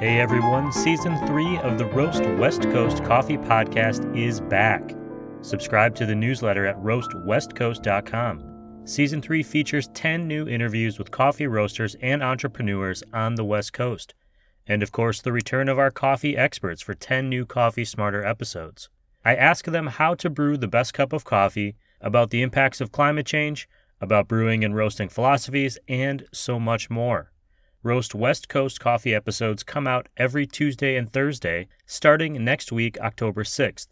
Hey everyone, season three of the Roast West Coast Coffee Podcast is back. Subscribe to the newsletter at roastwestcoast.com. Season three features 10 new interviews with coffee roasters and entrepreneurs on the West Coast. And of course, the return of our coffee experts for 10 new Coffee Smarter episodes. I ask them how to brew the best cup of coffee, about the impacts of climate change, about brewing and roasting philosophies, and so much more. Roast West Coast coffee episodes come out every Tuesday and Thursday, starting next week, October 6th.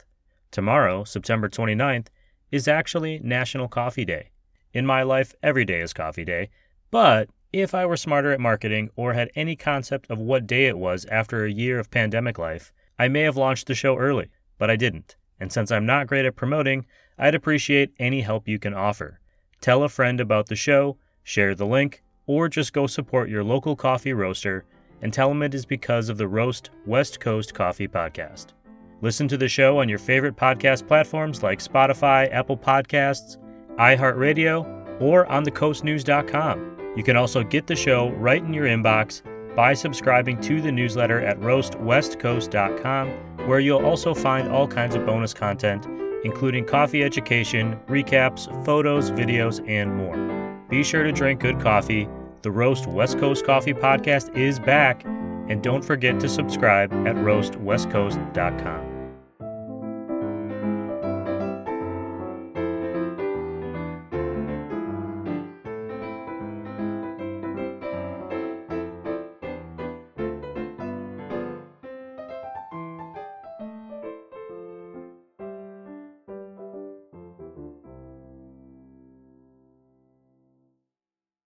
Tomorrow, September 29th, is actually National Coffee Day. In my life, every day is Coffee Day, but if I were smarter at marketing or had any concept of what day it was after a year of pandemic life, I may have launched the show early, but I didn't. And since I'm not great at promoting, I'd appreciate any help you can offer. Tell a friend about the show, share the link, or just go support your local coffee roaster and tell them it is because of the Roast West Coast Coffee Podcast. Listen to the show on your favorite podcast platforms like Spotify, Apple Podcasts, iHeartRadio, or on thecoastnews.com. You can also get the show right in your inbox by subscribing to the newsletter at roastwestcoast.com, where you'll also find all kinds of bonus content, including coffee education, recaps, photos, videos, and more. Be sure to drink good coffee the Roast West Coast Coffee Podcast is back, and don't forget to subscribe at roastwestcoast.com.